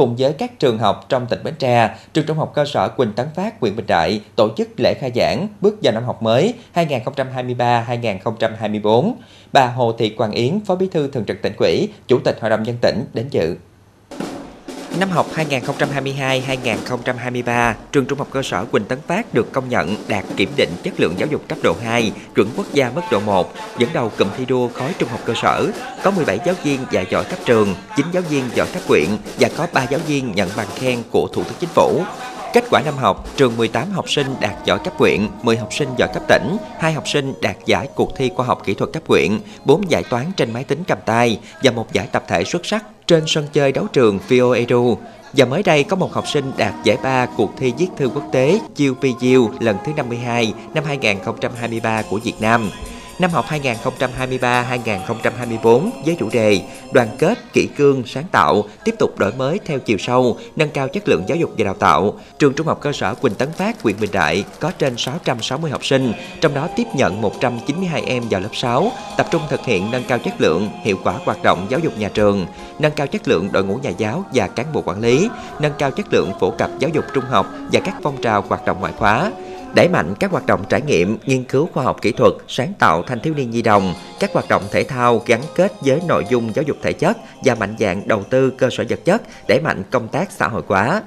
cùng với các trường học trong tỉnh Bến Tre, trường trung học cơ sở Quỳnh Tấn Phát, huyện Bình Đại tổ chức lễ khai giảng bước vào năm học mới 2023-2024. Bà Hồ Thị Quang Yến, Phó Bí thư Thường trực tỉnh ủy, Chủ tịch Hội đồng dân tỉnh đến dự. Năm học 2022-2023, trường trung học cơ sở Quỳnh Tấn Phát được công nhận đạt kiểm định chất lượng giáo dục cấp độ 2, chuẩn quốc gia mức độ 1, dẫn đầu cụm thi đua khối trung học cơ sở. Có 17 giáo viên dạy giỏi cấp trường, 9 giáo viên giỏi cấp quyện và có 3 giáo viên nhận bằng khen của Thủ tướng Chính phủ. Kết quả năm học, trường 18 học sinh đạt giỏi cấp huyện, 10 học sinh giỏi cấp tỉnh, 2 học sinh đạt giải cuộc thi khoa học kỹ thuật cấp huyện, 4 giải toán trên máy tính cầm tay và một giải tập thể xuất sắc trên sân chơi đấu trường Fio Edu. Và mới đây có một học sinh đạt giải ba cuộc thi viết thư quốc tế GPU lần thứ 52 năm 2023 của Việt Nam năm học 2023-2024 với chủ đề Đoàn kết, kỷ cương, sáng tạo, tiếp tục đổi mới theo chiều sâu, nâng cao chất lượng giáo dục và đào tạo. Trường Trung học cơ sở Quỳnh Tấn Phát, huyện Bình Đại có trên 660 học sinh, trong đó tiếp nhận 192 em vào lớp 6, tập trung thực hiện nâng cao chất lượng, hiệu quả hoạt động giáo dục nhà trường, nâng cao chất lượng đội ngũ nhà giáo và cán bộ quản lý, nâng cao chất lượng phổ cập giáo dục trung học và các phong trào hoạt động ngoại khóa đẩy mạnh các hoạt động trải nghiệm, nghiên cứu khoa học kỹ thuật, sáng tạo thanh thiếu niên nhi đồng, các hoạt động thể thao gắn kết với nội dung giáo dục thể chất và mạnh dạng đầu tư cơ sở vật chất, đẩy mạnh công tác xã hội hóa.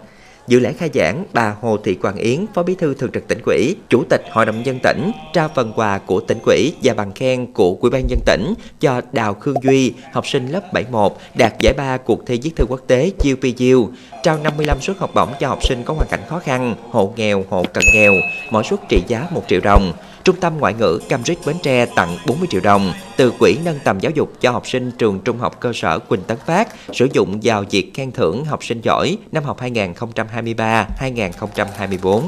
Dự lễ khai giảng, bà Hồ Thị Quang Yến, Phó Bí thư Thường trực tỉnh ủy, Chủ tịch Hội đồng dân tỉnh, trao phần quà của tỉnh ủy và bằng khen của Ủy ban dân tỉnh cho Đào Khương Duy, học sinh lớp 71, đạt giải ba cuộc thi viết thư quốc tế UPU, trao 55 suất học bổng cho học sinh có hoàn cảnh khó khăn, hộ nghèo, hộ cận nghèo, mỗi suất trị giá 1 triệu đồng. Trung tâm Ngoại ngữ Cambridge Bến Tre tặng 40 triệu đồng từ quỹ nâng tầm giáo dục cho học sinh trường trung học cơ sở Quỳnh Tấn Phát sử dụng vào việc khen thưởng học sinh giỏi năm học 2023-2024.